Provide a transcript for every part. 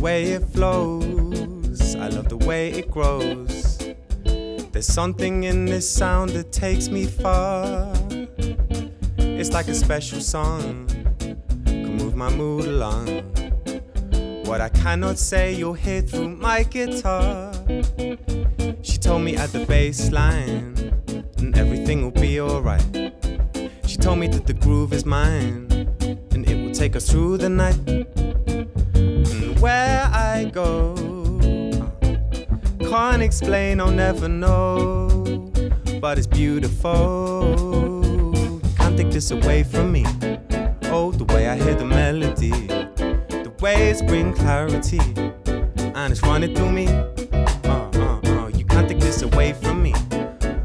Way it flows. I love the way it grows. There's something in this sound that takes me far. It's like a special song, can move my mood along. What I cannot say, you'll hear through my guitar. She told me at the bass line, and everything will be alright. She told me that the groove is mine, and it will take us through the night. Where I go, can't explain, I'll never know. But it's beautiful. Can't take this away from me. Oh, the way I hear the melody, the way it's bring clarity, and it's running through me. Uh, uh, uh, you can't take this away from me.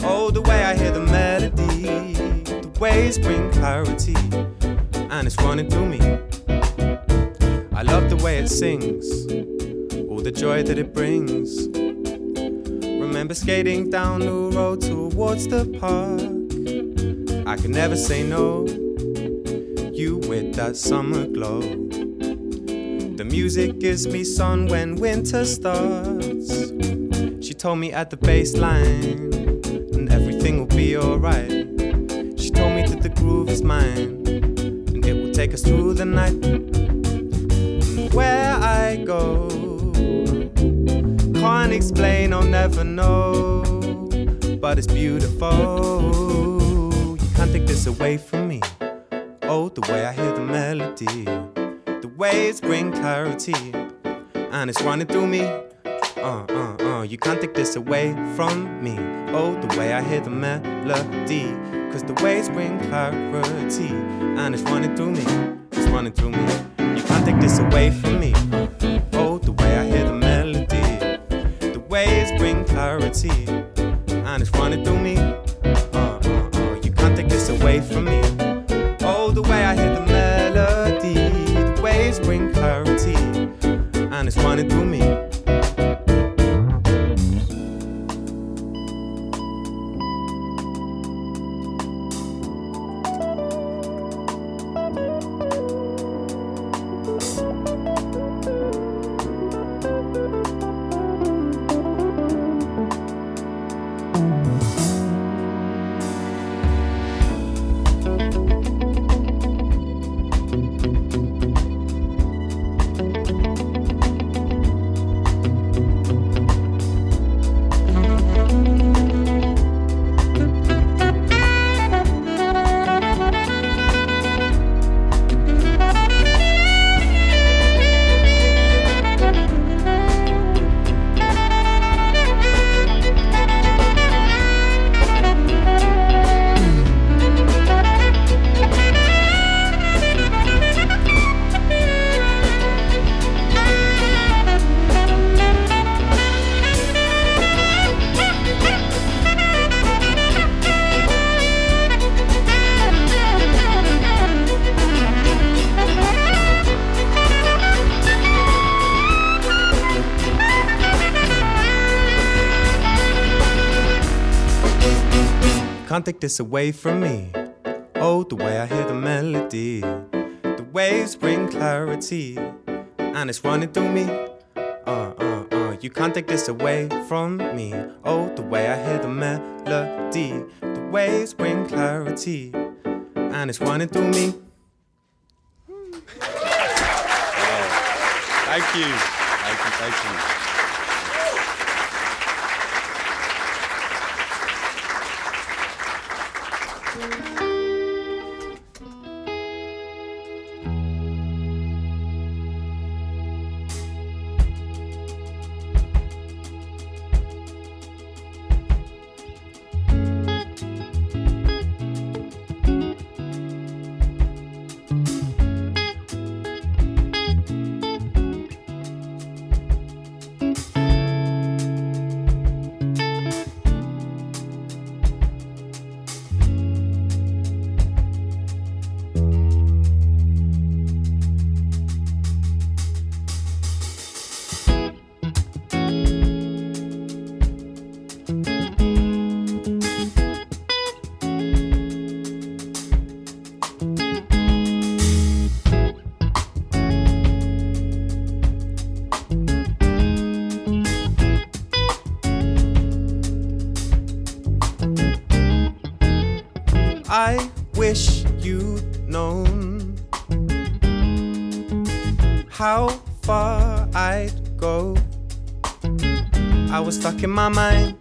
Oh, the way I hear the melody, the way it's bring clarity, and it's running through me. I love the way it sings, all the joy that it brings. Remember skating down the road towards the park. I could never say no. You with that summer glow. The music gives me sun when winter starts. She told me at the bass line, and everything will be alright. She told me that the groove is mine, and it will take us through the night. Where I go, can't explain, I'll never know. But it's beautiful. You can't take this away from me. Oh, the way I hear the melody, the way it's bring clarity, and it's running through me. Uh, uh, uh, you can't take this away from me. Oh, the way I hear the melody, cause the way it's bring clarity, and it's running through me. It's running through me. You can't take this away from me. Oh, the way I hear the melody, the way it's bring clarity, and it's running through me. Uh, uh, uh, you can't take this away from me. Oh, the way I hear the melody, the way it's bring clarity, and it's running through me. This away from me. Oh, the way I hear the melody, the waves bring clarity, and it's running through me. Uh, uh, uh, you can't take this away from me. Oh, the way I hear the melody, the waves bring clarity, and it's running through me. Thank you. Thank you. Thank you. Stuck in my mind,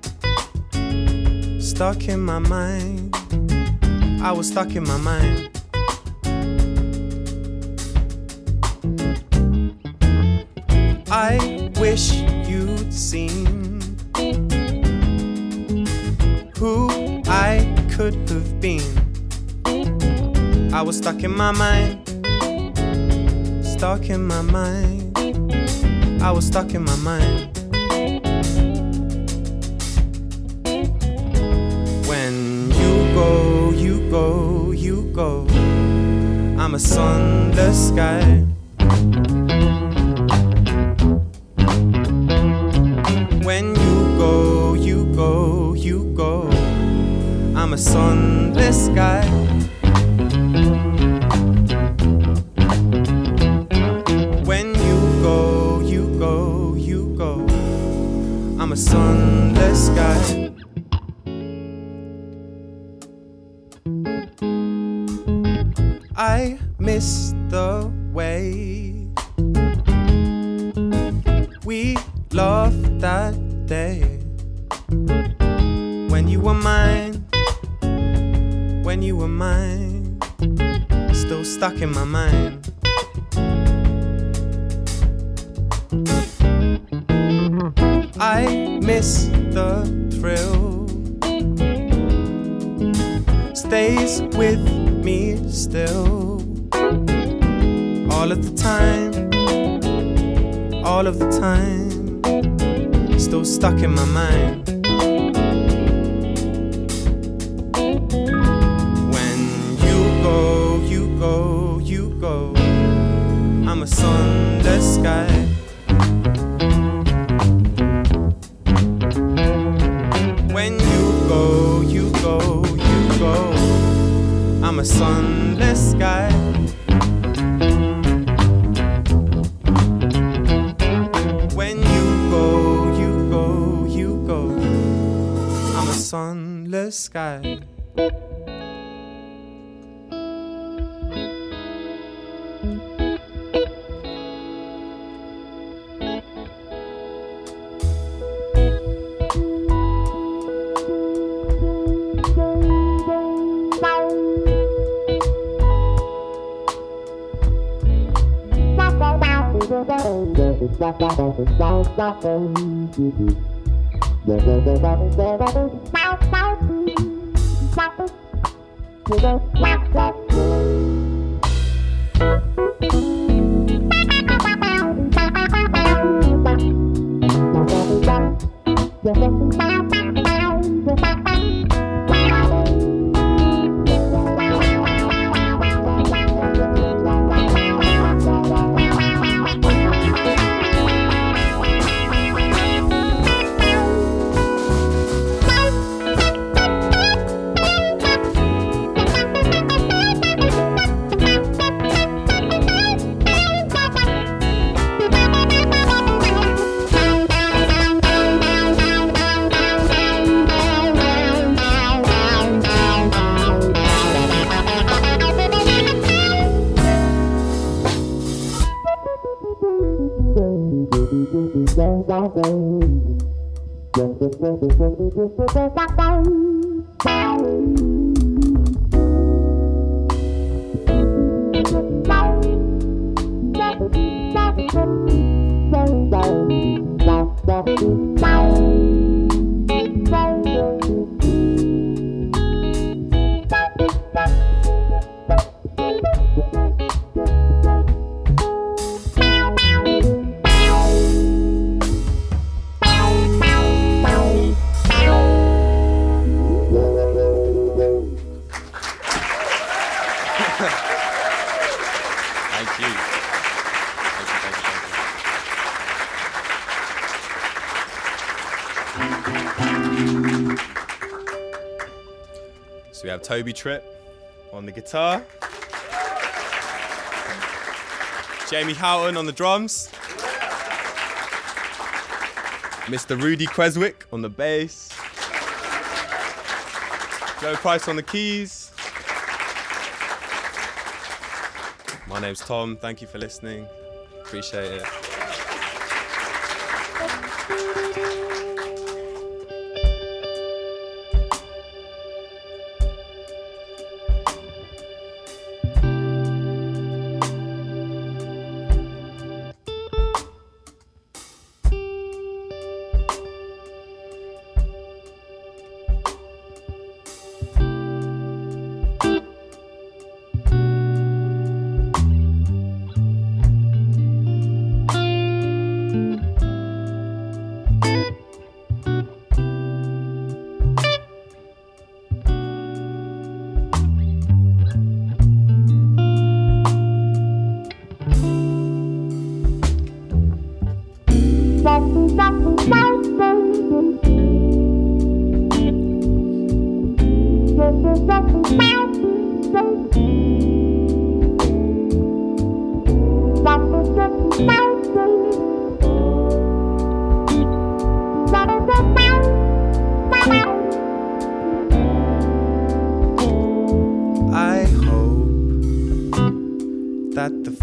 stuck in my mind. I was stuck in my mind. I wish you'd seen who I could have been. I was stuck in my mind, stuck in my mind. I was stuck in my mind. Go. I'm a sunless sky. I miss the way we loved that day when you were mine, when you were mine, still stuck in my mind. I miss the thrill, stays with me still, all of the time, all of the time still stuck in my mind. When you go, you go, you go. I'm a sunless sky. Sunless sky. When you go, you go, you go. I'm a sunless sky. Thank you. You. Thank you, thank you, thank you. So we have Toby Tripp on the guitar, Jamie Houghton on the drums, Mr. Rudi Creswick on the bass, Joe Price on the keys, My name's Tom. Thank you for listening. Appreciate it.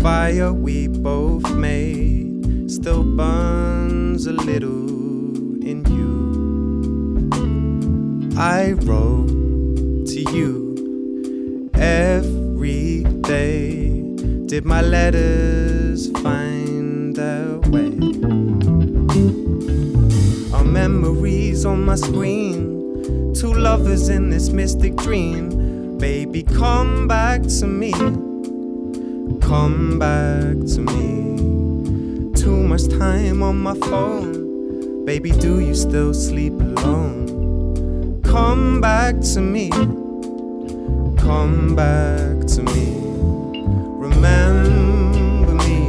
Fire we both made still burns a little in you. I wrote to you every day. Did my letters find their way? Our memories on my screen. Two lovers in this mystic dream. Baby, come back to me. Come back to me. Too much time on my phone. Baby, do you still sleep alone? Come back to me. Come back to me. Remember me.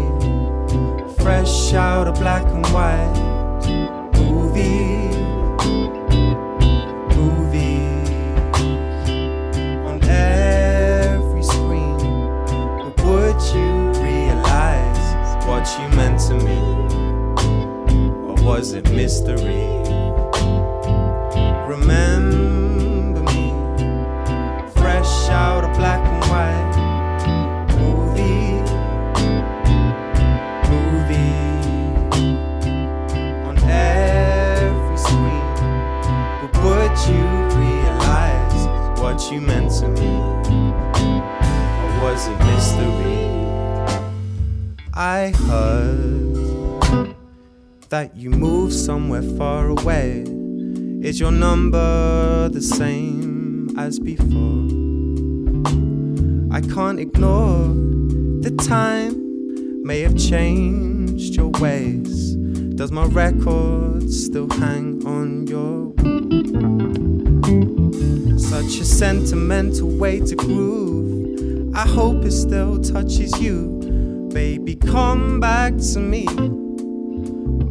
Fresh out of black and white. Would you realize what you meant to me? Or was it mystery? Remember I heard that you moved somewhere far away. Is your number the same as before? I can't ignore the time may have changed your ways. Does my record still hang on your wall? Such a sentimental way to groove. I hope it still touches you. Baby, come back to me.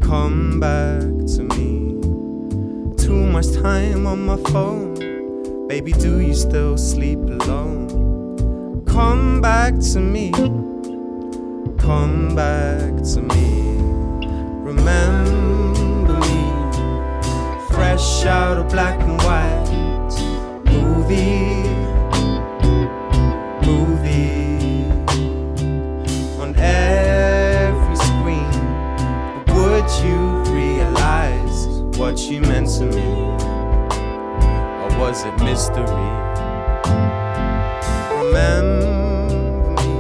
Come back to me. Too much time on my phone. Baby, do you still sleep alone? Come back to me. Come back to me. Remember me. Fresh out of black and white. Movie. What you meant to me? Or was it mystery? Remember me,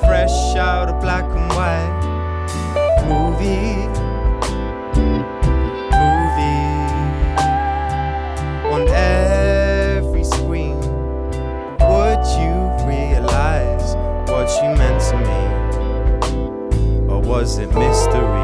fresh out of black and white. Movie, movie on every screen. Would you realize what meant to me? Or was it mystery?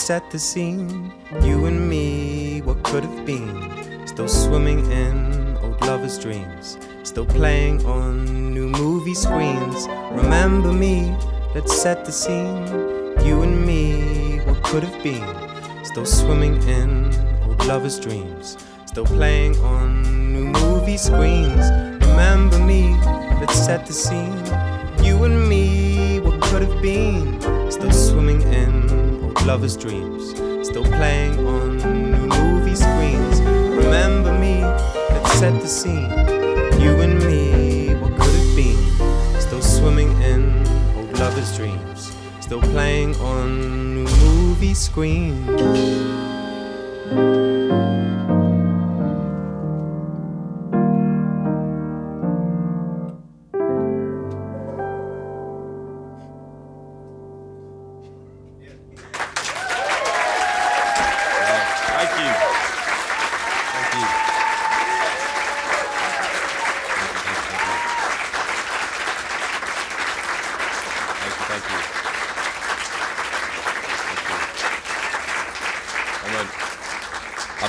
Set the scene. You and me, what could have been. Still swimming in old lovers' dreams. Still playing on new movie screens. Remember me, let's set the scene. You and me, what could have been. Still swimming in old lovers' dreams. Still playing on new movie screens. Remember me, let's set the scene. You and me, what could have been. Still swimming in lovers' dreams. Still playing on new movie screens. Remember me, let's set the scene. You and me, what could it be? Still swimming in old lovers' dreams. Still playing on new movie screens.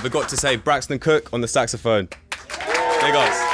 I forgot to say Braxton Cook on the saxophone. Big ups.